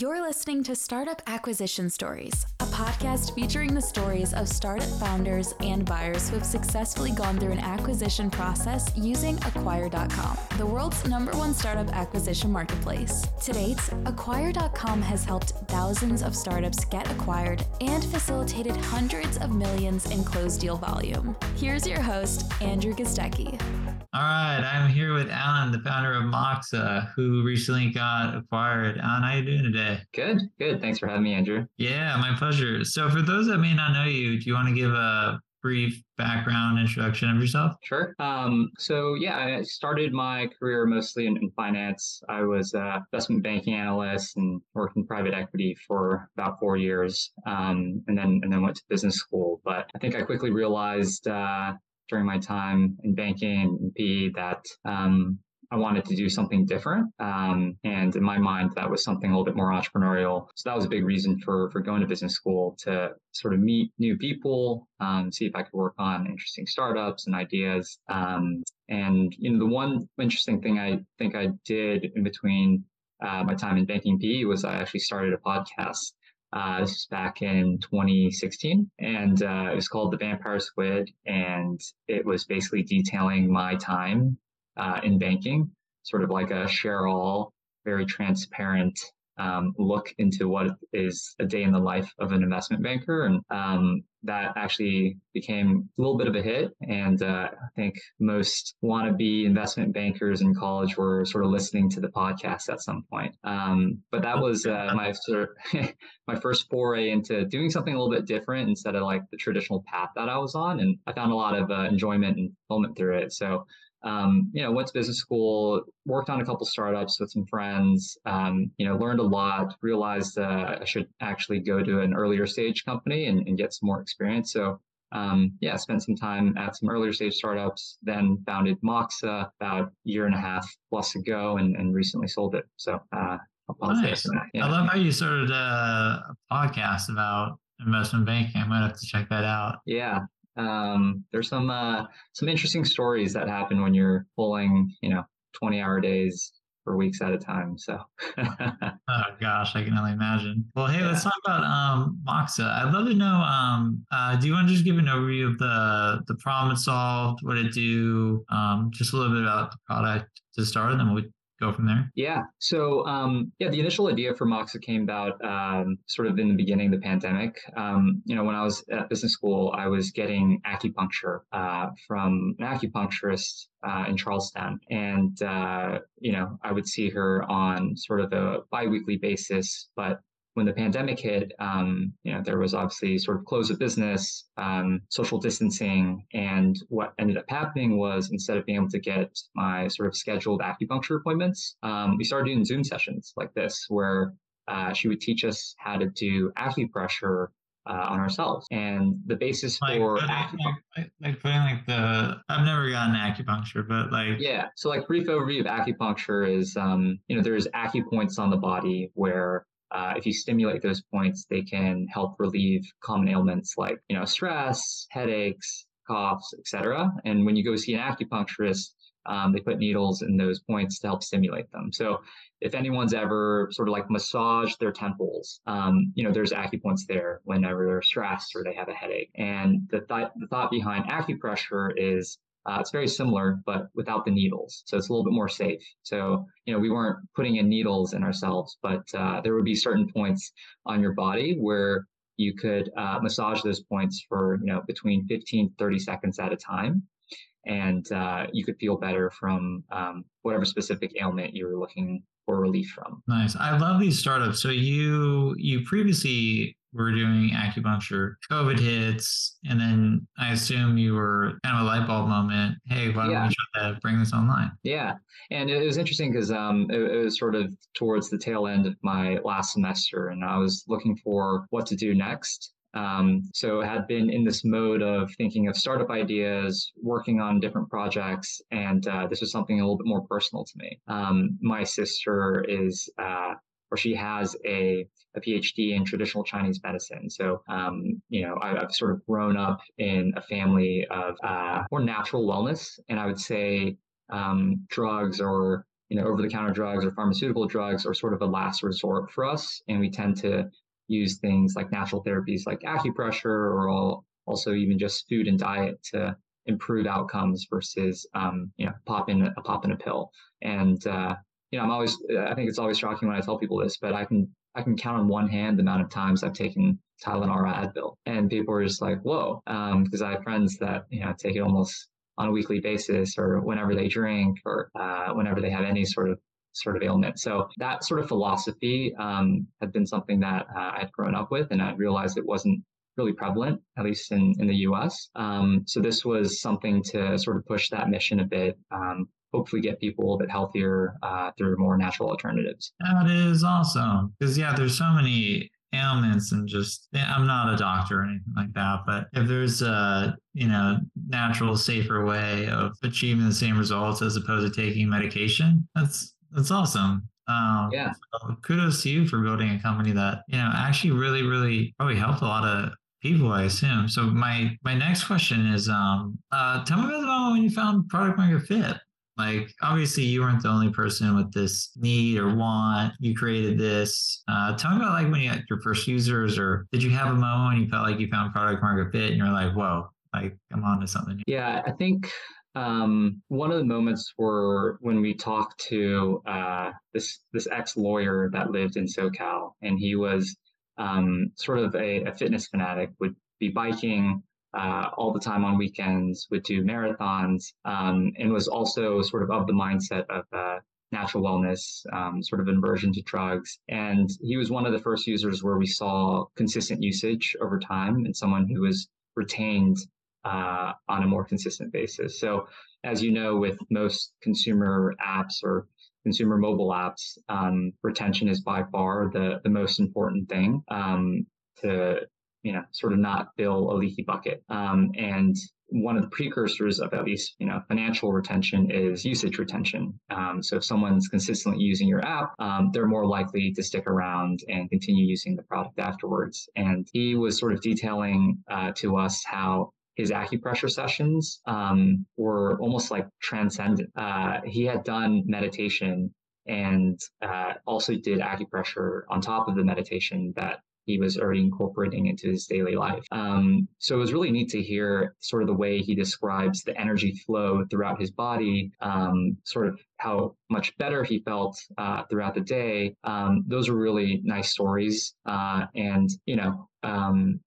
You're listening to Startup Acquisition Stories, a podcast featuring the stories of startup founders and buyers who have successfully gone through an acquisition process using Acquire.com, the world's number one startup acquisition marketplace. To date, Acquire.com has helped thousands of startups get acquired and facilitated hundreds of millions in closed deal volume. Here's your host, Andrew Gazdecki. All right, I'm here with Alan, the founder of Moxa, who recently got acquired. Alan, how you doing today? Good, good. Thanks for having me, Andrew. Yeah, my pleasure. So, for those that may not know you, do you want to give a brief background introduction of yourself? Sure. Um, so yeah, I started my career mostly in, in finance. I was an investment banking analyst and worked in private equity for about four years, um, and then and then went to business school. But I think I quickly realized uh, during my time in banking and PE that um, I wanted to do something different. Um, and in my mind, that was something a little bit more entrepreneurial. So that was a big reason for, for going to business school to sort of meet new people, um, see if I could work on interesting startups and ideas. Um, and, you know, the one interesting thing I think I did in between uh, my time in banking PE was I actually started a podcast. Uh, this was back in 2016, and uh, it was called The Vampire Squid, and it was basically detailing my time uh, in banking, sort of like a share all, very transparent um, look into what is a day in the life of an investment banker. And um, that actually became a little bit of a hit. And uh, I think most wannabe investment bankers in college were sort of listening to the podcast at some point. Um, but that was uh, my sort of my first foray into doing something a little bit different instead of like the traditional path that I was on. And I found a lot of uh, enjoyment and fulfillment through it. So um, you know, went to business school, worked on a couple startups with some friends, um, you know, learned a lot, realized uh, I should actually go to an earlier stage company and, and get some more experience. So, um, yeah, spent some time at some earlier stage startups, then founded Moxa about a year and a half plus ago and, and recently sold it. So, uh, nice. Yeah. I love how you started a podcast about investment banking. I might have to check that out. Yeah, um, there's some uh, some interesting stories that happen when you're pulling, you know, 20 hour days for weeks at a time. So, oh gosh, I can only imagine. Well, hey, yeah. let's talk about um, Moxa. I'd love to know. Um, uh, do you want to just give an overview of the the problem it solved, what it do, um, just a little bit about the product to start, and then we'll go from there? Yeah. So, um, yeah, the initial idea for Moxa came about um, sort of in the beginning of the pandemic. Um, you know, when I was at business school, I was getting acupuncture uh, from an acupuncturist uh, in Charlestown. And, uh, you know, I would see her on sort of a biweekly basis, but when the pandemic hit, um, you know, there was obviously sort of close of business, um, social distancing, and what ended up happening was instead of being able to get my sort of scheduled acupuncture appointments, um, we started doing Zoom sessions like this, where uh, she would teach us how to do acupressure uh, on ourselves. And the basis like, for acupuncture. Like, like, putting like the, I've never gotten acupuncture, but like. Yeah. So, like, brief overview of acupuncture is, um, you know, there's acupoints on the body where uh, if you stimulate those points, they can help relieve common ailments like you know stress, headaches, coughs, etc. And when you go see an acupuncturist, um, they put needles in those points to help stimulate them. So if anyone's ever sort of like massage their temples, um, you know, there's acupoints there whenever they're stressed or they have a headache. And the, th- the thought behind acupressure is uh, it's very similar, but without the needles. So it's a little bit more safe. So, you know, we weren't putting in needles in ourselves, but uh, there would be certain points on your body where you could uh, massage those points for, you know, between 15, 30 seconds at a time. And uh, you could feel better from um, whatever specific ailment you were looking for relief from. Nice. I love these startups. So you you previously were doing acupuncture, COVID hits, and then I assume you were kind of a light bulb moment. Hey, why don't yeah. we try to bring this online? Yeah, and it was interesting because um, it, it, was sort of towards the tail end of my last semester, and I was looking for what to do next. Um, so had been in this mode of thinking of startup ideas, working on different projects, and uh, this was something a little bit more personal to me. Um, my sister is uh, or she has a, a PhD in traditional Chinese medicine. So, um, you know, I, have sort of grown up in a family of uh, more natural wellness. And I would say um, drugs or you know, over the counter drugs or pharmaceutical drugs are sort of a last resort for us. And we tend to use things like natural therapies like acupressure or also even just food and diet to improve outcomes versus, um, you know, pop in a pop in a pill. And, uh, you know, I'm always, I think it's always shocking when I tell people this, but I can, I can count on one hand the amount of times I've taken Tylenol or Advil. And people are just like, whoa, because um, I have friends that, you know, take it almost on a weekly basis or whenever they drink or uh, whenever they have any sort of sort of ailment. So that sort of philosophy um, had been something that uh, I'd grown up with, and I realized it wasn't really prevalent, at least in, in the US. Um, so this was something to sort of push that mission a bit. Um, hopefully get people a little bit healthier uh, through more natural alternatives. That is awesome. Because yeah, there's so many ailments and just I'm not a doctor or anything like that, but if there's a you know natural, safer way of achieving the same results as opposed to taking medication, that's that's awesome. Um, yeah. So kudos to you for building a company that you know actually really, really probably helped a lot of people, I assume. So my my next question is, um, uh, tell me about the moment when you found product market fit. Like, obviously, you weren't the only person with this need or want. You created this. Uh, tell me about like when you had your first users, or did you have a moment when you felt like you found product market fit and you're like, whoa, like I'm on to something. Yeah, I think um, one of the moments were when we talked to uh, this this ex lawyer that lived in SoCal, and he was um, sort of a, a, fitness fanatic. Would be biking uh, all the time on weekends, would do marathons, um, and was also sort of of the mindset of uh, natural wellness, um, sort of inversion to drugs. And he was one of the first users where we saw consistent usage over time and someone who was retained uh, on a more consistent basis. So, as you know, with most consumer apps or consumer mobile apps, um, retention is by far the, the most important thing um, to you know, sort of not fill a leaky bucket. Um, and one of the precursors of at least you know financial retention is usage retention. Um, so if someone's consistently using your app, um, they're more likely to stick around and continue using the product afterwards. And he was sort of detailing uh, to us how his acupressure sessions um, were almost like transcendent. Uh, he had done meditation and uh, also did acupressure on top of the meditation that he was already incorporating into his daily life. Um, so it was really neat to hear sort of the way he describes the energy flow throughout his body, um, sort of how much better he felt uh, throughout the day. Um, those were really nice stories. Uh, and, you know, um,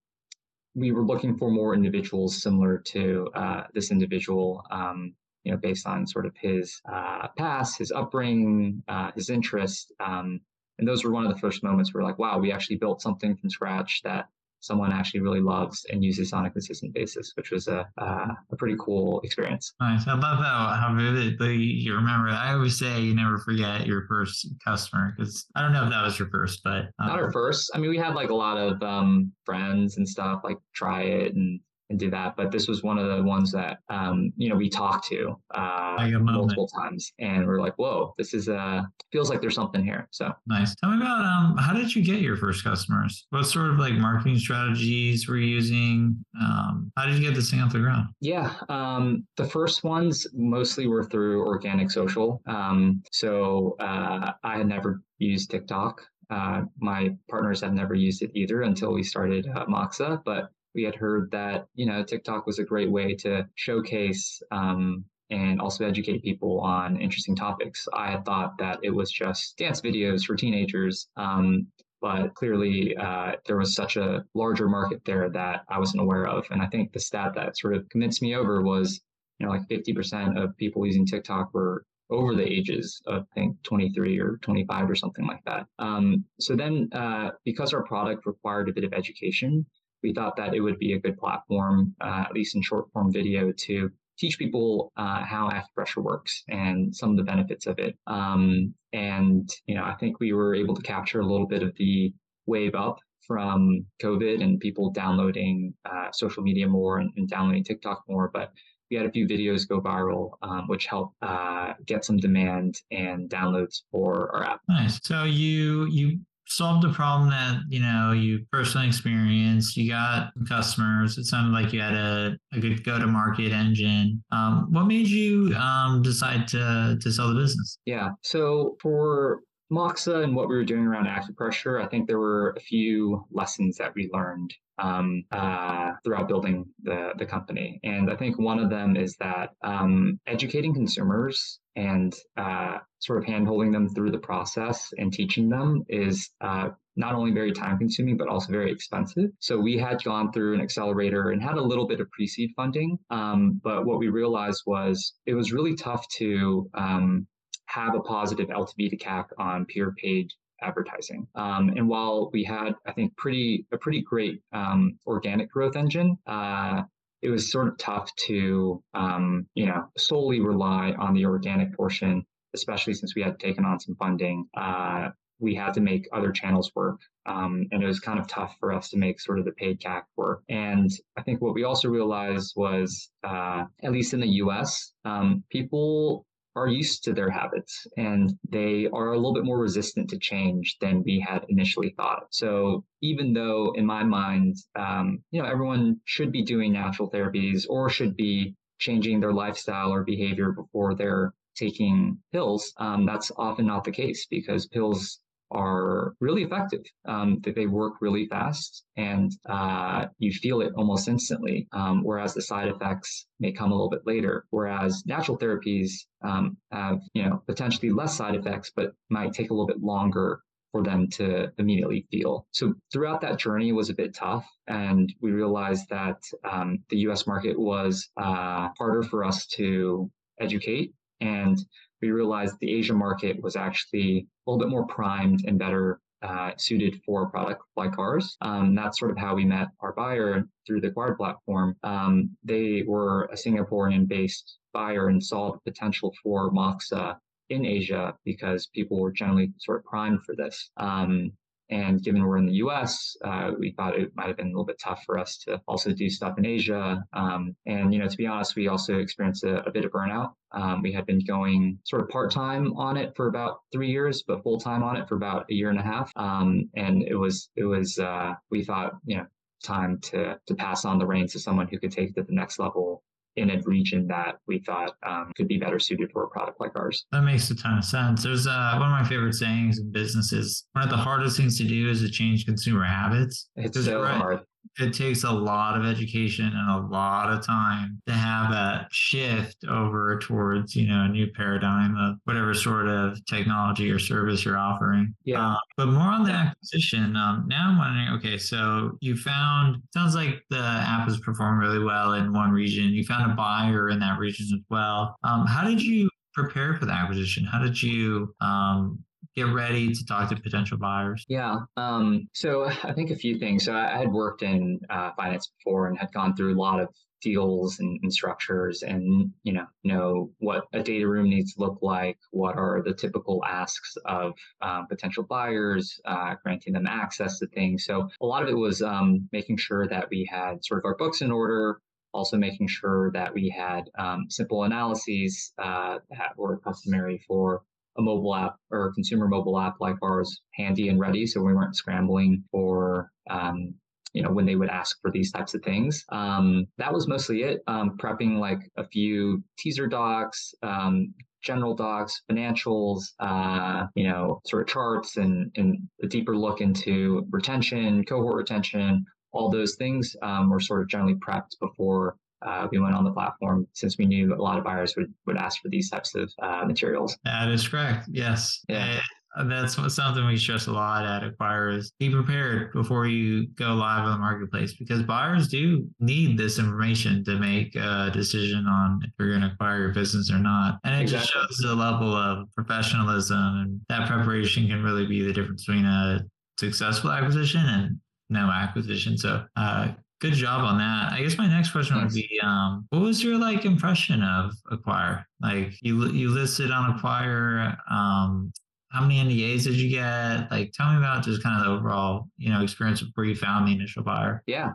we were looking for more individuals similar to uh, this individual. Um, you know, based on sort of his uh, past, his upbringing, uh, his interest, um, and those were one of the first moments where like, wow, we actually built something from scratch that someone actually really loves and uses on a consistent basis, which was a uh, a pretty cool experience. Nice. I love how how vividly you remember. I always say you never forget your first customer because I don't know if that was your first, but um, not our first. I mean, we had like a lot of um, friends and stuff like try it and and do that. But this was one of the ones that um, you know we talked to uh, multiple times, and we're like, "Whoa, this is uh feels like there's something here." So nice. Tell me about um, how did you get your first customers? What sort of like marketing strategies were you using? Um, how did you get this thing off the ground? Yeah, um, the first ones mostly were through organic social. Um, so uh, I had never used TikTok. Uh, my partners had never used it either until we started uh, Moxa, but we had heard that you know TikTok was a great way to showcase um, and also educate people on interesting topics. I had thought that it was just dance videos for teenagers, um, but clearly uh, there was such a larger market there that I wasn't aware of. And I think the stat that sort of convinced me over was you know like 50% of people using TikTok were over the ages of I think 23 or 25 or something like that. Um, so then, uh, because our product required a bit of education, we thought that it would be a good platform, uh, at least in short form video, to teach people uh, how acupressure works and some of the benefits of it. Um, and you know, I think we were able to capture a little bit of the wave up from COVID and people downloading uh, social media more and, and, downloading TikTok more. But we had a few videos go viral, um, which helped uh, get some demand and downloads for our app. Nice. So you you solved a problem that you know you personally experienced. You got customers. It sounded like you had a, a good go to market engine. Um, what made you um, decide to to sell the business? Yeah. So for Moxa and what we were doing around acupressure, I think there were a few lessons that we learned um, uh, throughout building the, the company. And I think one of them is that um, educating consumers and uh, sort of handholding them through the process and teaching them is uh, not only very time consuming, but also very expensive. So we had gone through an accelerator and had a little bit of pre seed funding. Um, but what we realized was it was really tough to um, have a positive LTV to CAC on peer paid advertising. Um, and while we had, I think, pretty a pretty great um, organic growth engine, uh, it was sort of tough to, um, you know, solely rely on the organic portion, especially since we had taken on some funding. Uh, we had to make other channels work. Um, and it was kind of tough for us to make sort of the paid CAC work. And I think what we also realized was, uh, at least in the US, um, people are used to their habits and they are a little bit more resistant to change than we had initially thought. So even though in my mind, um, you know, everyone should be doing natural therapies or should be changing their lifestyle or behavior before they're taking pills, um, that's often not the case because pills are really effective. Um, that they work really fast and uh, you feel it almost instantly. Um, whereas the side effects may come a little bit later. Whereas natural therapies um, have you know potentially less side effects, but might take a little bit longer for them to immediately feel. So throughout that journey was a bit tough, and we realized that um, the U.S. market was uh, harder for us to educate and we realized the Asia market was actually a little bit more primed and better uh, suited for a product like ours. Um, that's sort of how we met our buyer through the Acquired platform. Um, they were a Singaporean based buyer and saw the potential for Moxa in Asia because people were generally sort of primed for this. Um, and given we're in the US, uh, we thought it might have been a little bit tough for us to also do stuff in Asia. Um, and, you know, to be honest, we also experienced a, a bit of burnout. Um, we had been going sort of part time on it for about three years, but full time on it for about a year and a half. Um, and it was, it was, uh, we thought, you know, time to to pass on the reins to someone who could take it to the next level in a region that we thought um, could be better suited for a product like ours. That makes a ton of sense. There's uh, one of my favorite sayings in business is one of the hardest things to do is to change consumer habits. It's so right, hard it takes a lot of education and a lot of time to have that shift over towards you know a new paradigm of whatever sort of technology or service you're offering. Yeah. Uh, but more on the acquisition um, now i'm wondering okay so you found sounds like the app has performed really well in one region. You found a buyer in that region as well. Um, how did you prepare for the acquisition? How did you um, get ready to talk to potential buyers? Yeah. Um, so I think a few things. So I had worked in uh, finance before and had gone through a lot of deals and, and, structures and you know know what a data room needs to look like what are the typical asks of um, potential buyers uh, granting them access to things so a lot of it was um, making sure that we had sort of our books in order also making sure that we had um, simple analyses uh, that were customary for a mobile app or a consumer mobile app like ours handy and ready. So we weren't scrambling for, um, you know, when they would ask for these types of things. Um, that was mostly it. Um, prepping like a few teaser docs, um, general docs, financials, uh, you know, sort of charts and, and a deeper look into retention, cohort retention, all those things um, were sort of generally prepped before uh, we went on the platform since we knew a lot of buyers would, would ask for these types of uh, materials. That is correct. Yes. Yeah. Uh, that's something we stress a lot at Acquirers. Be prepared before you go live on the marketplace because buyers do need this information to make a decision on if you're going to acquire your business or not. And it exactly. just shows the level of professionalism and that preparation can really be the difference between a successful acquisition and no acquisition. So uh, Good job on that. I guess my next question would be, um, what was your like impression of Acquire? Like you you listed on Acquire, um, how many NDAs did you get? Like, tell me about just kind of the overall, you know, experience where you found the initial buyer. Yeah.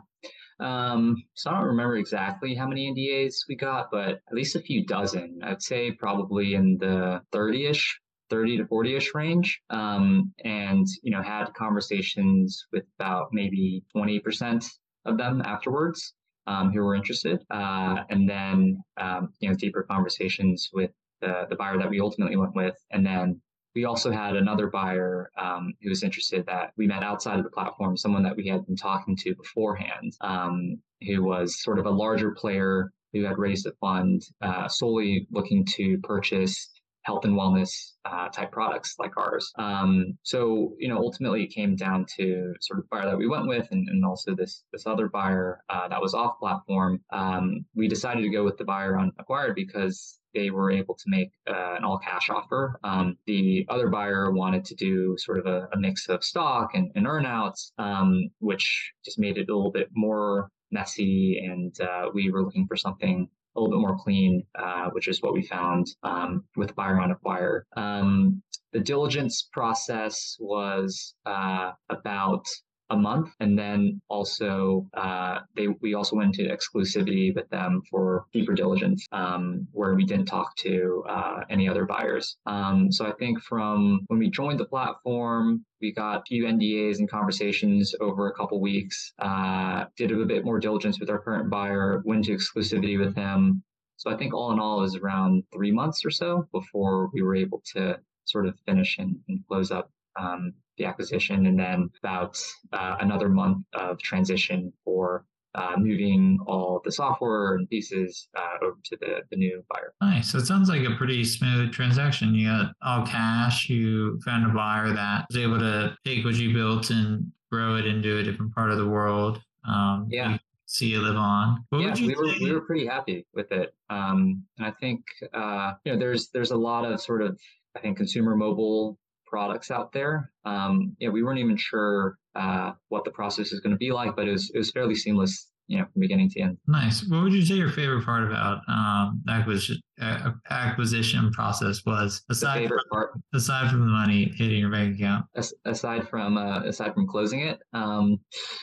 Um, so I don't remember exactly how many NDAs we got, but at least a few dozen. I'd say probably in the 30 ish 30 to 40ish range um, and you know had conversations with about maybe 20% of them afterwards um, who were interested uh, and then um, you know deeper conversations with the, the buyer that we ultimately went with. And then we also had another buyer um, who was interested that we met outside of the platform, someone that we had been talking to beforehand, um, who was sort of a larger player who had raised a fund uh, solely looking to purchase health and wellness uh, type products like ours. Um, so, you know, ultimately it came down to sort of buyer that we went with and, and also this, this other buyer uh, that was off platform. Um, we decided to go with the buyer on Acquired because they were able to make uh, an all cash offer. Um, the other buyer wanted to do sort of a, a mix of stock and, and earnouts, um, which just made it a little bit more messy. And uh, we were looking for something a little bit more clean, uh, which is what we found um, with buyer on acquire. Um, the diligence process was uh, about a month, and then also uh, they we also went into exclusivity with them for deeper diligence, um, where we didn't talk to uh, any other buyers. Um, so I think from when we joined the platform, we got a few NDAs and conversations over a couple weeks. Uh, did a bit more diligence with our current buyer, went to exclusivity with him. So I think all in all, was around three months or so before we were able to sort of finish and, and close up um, the acquisition, and then about uh, another month of transition for uh, moving all the software and pieces uh, over to the, the new buyer. Nice. So it sounds like a pretty smooth transaction. You got all cash. You found a buyer that was able to take what you built and grow it into a different part of the world. Um, yeah. See you live on. What yeah, we were we were pretty happy with it, um, and I think uh, you know there's there's a lot of sort of I think consumer mobile products out there. Um, you know, we weren't even sure uh, what the process is going to be like, but it was it was fairly seamless, you know, from beginning to end. Nice. What would you say your favorite part about um, acquisition uh, acquisition process was? Aside from, part. aside from the money hitting your bank account. As, aside from uh, aside from closing it, um,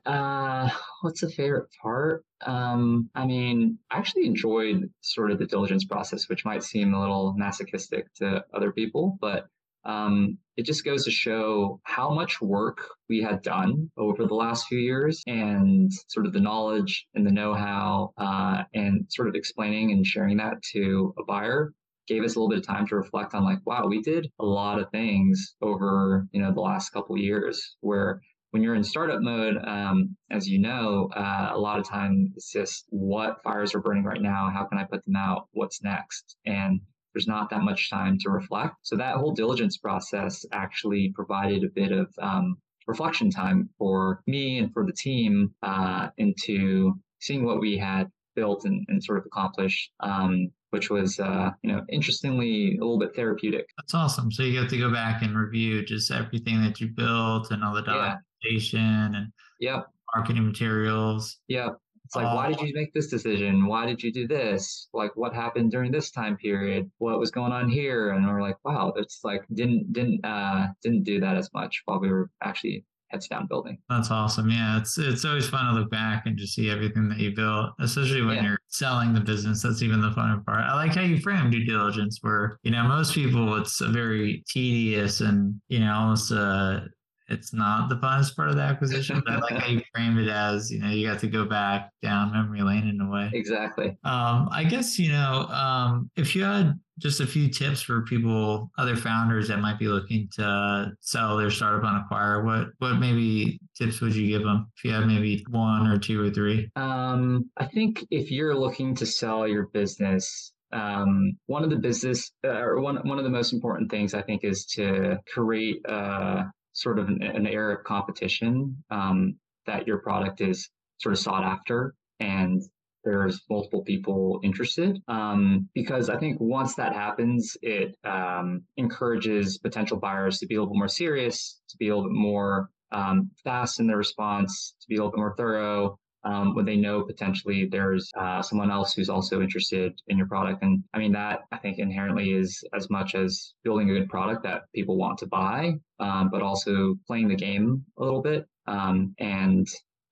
uh, what's the favorite part? Um, I mean, I actually enjoyed sort of the diligence process, which might seem a little masochistic to other people, but um, it just goes to show how much work we had done over the last few years and sort of the knowledge and the know-how uh, and sort of explaining and sharing that to a buyer gave us a little bit of time to reflect on like wow we did a lot of things over you know the last couple years where when you're in startup mode, um, as you know, uh, a lot of time it's just what fires are burning right now. How can I put them out? What's next? And there's not that much time to reflect. So that whole diligence process actually provided a bit of um, reflection time for me and for the team uh, into seeing what we had built and, and sort of accomplished. Um, which was, uh, you know, interestingly a little bit therapeutic. That's awesome. So you get to go back and review just everything that you built and all the documentation yeah. and yep. marketing materials. Yep. It's like, why did you make this decision? Why did you do this? Like, what happened during this time period? What was going on here? And we're like, wow, it's like didn't didn't uh didn't do that as much while we were actually heads down building. That's awesome. Yeah, it's it's always fun to look back and just see everything that you built, especially when yeah. you're selling the business. That's even the fun part. I like how you frame due diligence, where you know most people it's a very tedious and you know almost a it's not the funnest part of the acquisition, but I like how you framed it as, you know, you got to go back down memory lane in a way. Exactly. Um, I guess, you know, um, if you had just a few tips for people, other founders that might be looking to sell their startup on Acquire, what what maybe tips would you give them? If you had maybe one or two or three? Um, I think if you're looking to sell your business, um, one of the business uh, or one one of the most important things I think is to create uh, sort of an, an of competition um, that your product is sort of sought after and there's multiple people interested. Um, because i think once that happens it um, encourages potential buyers to be a little bit more serious to be a little bit more um, fast in their response to be a little bit more thorough um, when they know potentially there's uh, someone else who's also interested in your product. And I mean, that I think inherently is as much as building a good product that people want to buy, um, but also playing the game a little bit um, and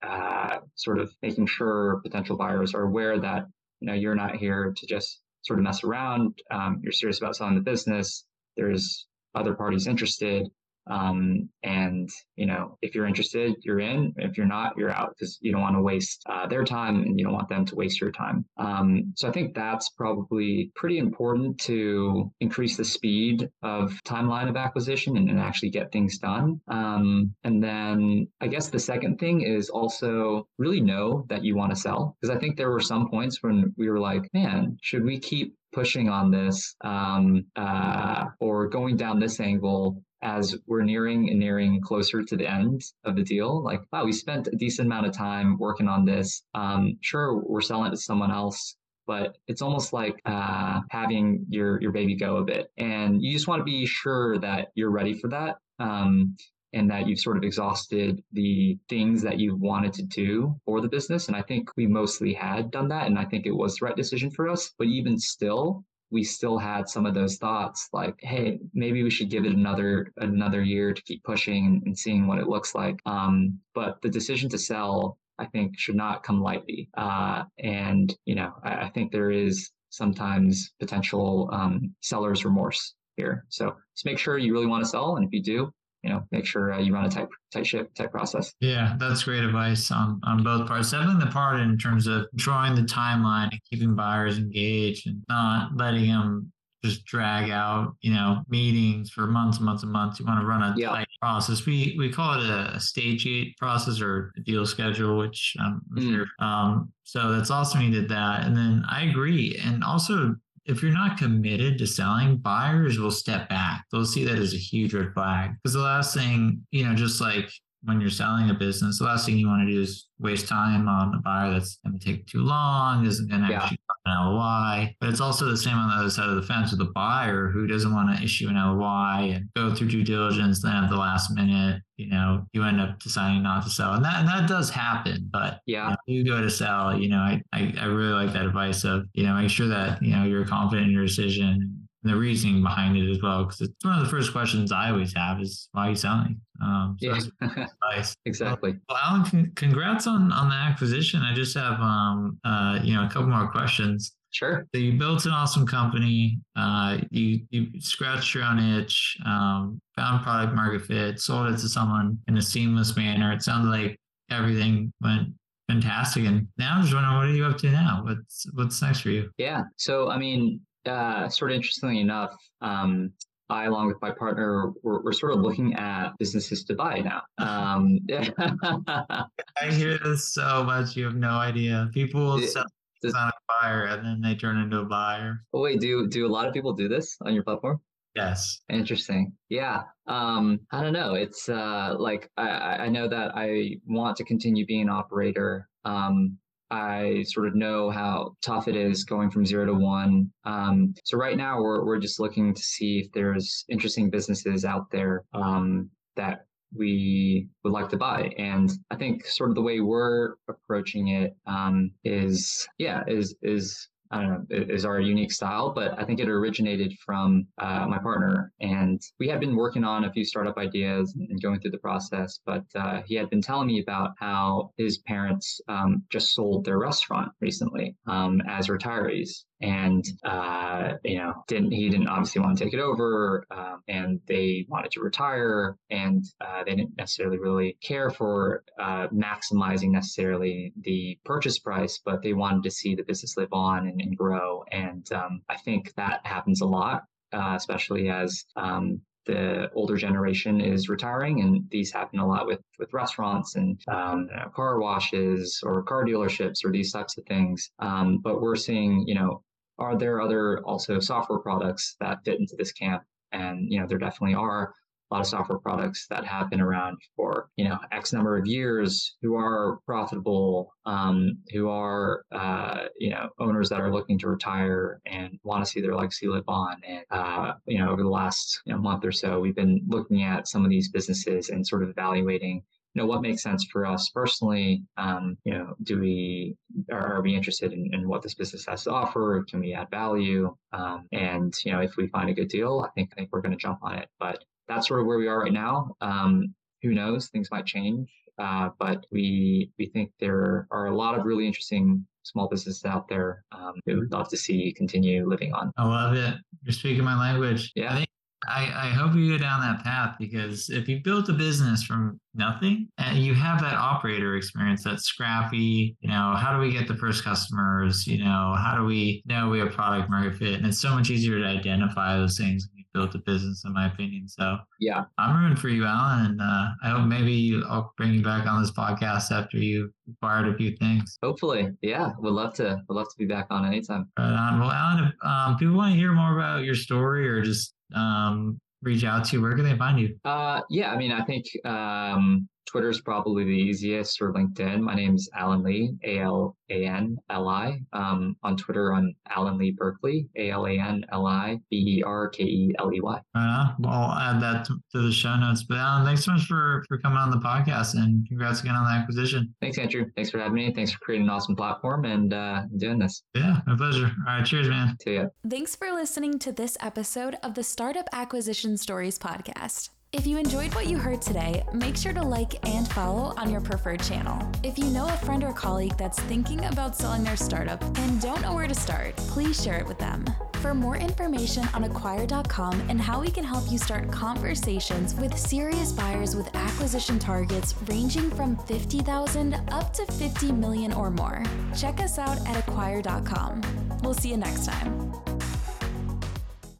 uh, sort of making sure potential buyers are aware that you know you're not here to just sort of mess around. Um, you're serious about selling the business. There's other parties interested um, and you know, if you're interested, you're in. If you're not, you're out because you don't want to waste uh, their time and you don't want them to waste your time. Um, so I think that's probably pretty important to increase the speed of timeline of acquisition and, and actually get things done. Um, and then I guess the second thing is also really know that you want to sell because I think there were some points when we were like, man, should we keep pushing on this um, uh, or going down this angle as we're nearing and nearing closer to the end of the deal. Like, wow, we spent a decent amount of time working on this. Um, sure, we're selling it to someone else, but it's almost like uh, having your your baby go a bit, and you just want to be sure that you're ready for that. Um, and that you've sort of exhausted the things that you wanted to do for the business. And I think we mostly had done that. And I think it was the right decision for us. But even still, we still had some of those thoughts like hey maybe we should give it another another year to keep pushing and seeing what it looks like um, but the decision to sell i think should not come lightly uh, and you know I, I, think there is sometimes potential um, seller's remorse here so just make sure you really want to sell and if you do you know make sure uh, you run a tight tight ship tight process yeah that's great advice on on both parts definitely the part in terms of drawing the timeline and keeping buyers engaged and not letting them just drag out, you know, meetings for months and months and months. You want to run a yeah. tight process. We we call it a, a, stage gate process or a deal schedule, which um, mm. um so that's awesome you did that. And then I agree. And also if you're not committed to selling, buyers will step back. They'll see that as a huge red flag. Because the last thing, you know, just like when you're selling a business, the last thing you want to do is waste time on a buyer that's going to take too long, isn't going to yeah. actually an LOI. But it's also the same on the other side of the fence with the buyer who doesn't want to issue an LOI and go through due diligence. Then at the last minute, you know, you end up deciding not to sell, and that and that does happen. But yeah, you, know, you go to sell. You know, I, I I really like that advice of you know make sure that you know you're confident in your decision the reasoning behind it as well because it's one of the first questions I always have is why are you selling? Um, so yeah, nice. exactly. Well, Alan, congrats on on the acquisition. I just have um uh you know a couple more questions. Sure. So you built an awesome company. Uh, you you scratched your own itch, um, found product market fit, sold it to someone in a seamless manner. It sounded like everything went fantastic. And now I'm just wondering, what are you up to now? What's what's next for you? Yeah. So I mean, uh, sort of interestingly enough, um, I, along with my partner, we're, we're, sort of looking at businesses to buy now. Um, I hear this so much. You have no idea. People will sell on a buyer and then they turn into a buyer. Oh, wait, do do a lot of people do this on your platform? Yes. Interesting. Yeah. Um, I don't know. It's uh, like I, I know that I want to continue being an operator. Um, I sort of know how tough it is going from zero to one. Um, so right now we're we're just looking to see if there's interesting businesses out there um, that we would like to buy. And I think sort of the way we're approaching it um, is, yeah, is is I don't know, is our unique style, but I think it originated from uh, my partner. And we had been working on a few startup ideas and going through the process, but uh, he had been telling me about how his parents um, just sold their restaurant recently um, as retirees and uh, you know didn't he didn't obviously want to take it over um, and they wanted to retire and uh, they didn't necessarily really care for uh, maximizing necessarily the purchase price but they wanted to see the business live on and, and grow and um, i think that happens a lot uh, especially as um, the older generation is retiring, and these happen a lot with with restaurants and um, car washes or car dealerships or these types of things. Um, but we're seeing, you know, are there other also software products that fit into this camp? And you know, there definitely are a lot of software products that have been around for you know X number of years, who are profitable, um, who are uh, you know owners that are looking to retire and want to see their legacy live on. And uh, you know, over the last you know, month or so, we've been looking at some of these businesses and sort of evaluating you know what makes sense for us personally um, you know do we are, we interested in, in, what this business has to offer? Can we add value? Um, and you know if we find a good deal i think i think we're going to jump on it. But that's sort of where we are right now. Um, who knows? Things might change. Uh, but we we think there are a lot of really interesting small businesses out there um, who would love to see continue living on. I love it. You're speaking my language. Yeah. I, I hope you go down that path because if you built a business from nothing and you have that operator experience, that scrappy, you know, how do we get the first customers? You know, how do we know we have product market fit? And it's so much easier to identify those things when you built a business, in my opinion. So yeah, I'm rooting for you, Alan. And uh, I hope maybe I'll bring you back on this podcast after you've acquired a few things. Hopefully. Yeah. Would love to, would love to be back on anytime. Right on. Well, Alan, if um, people want to hear more about your story or just um, reach out to, where can they find you? Uh, yeah, I mean, I think um, Twitter is probably the easiest, or LinkedIn. My name is Alan Li, A L A N L I. Um, on Twitter, on Alan Li Berkeley, A L A N L I B E R K E L E Y. Uh, well, I'll add that to, to the show notes. But Alan, thanks so much for for coming on the podcast, and congrats again on the acquisition. Thanks, Andrew. Thanks for having me. Thanks for creating an awesome platform and uh, doing this. Yeah, my pleasure. All right, cheers, man. See ya. Thanks for listening to this episode of the Startup Acquisition Stories podcast. If you enjoyed what you heard today, make sure to like and follow on your preferred channel. If you know a friend or colleague that's thinking about selling their startup and don't know where to start, please share it with them. For more information on acquire.com and how we can help you start conversations with serious buyers with acquisition targets ranging from 50,000 up to 50 million or more, check us out at acquire.com. We'll see you next time.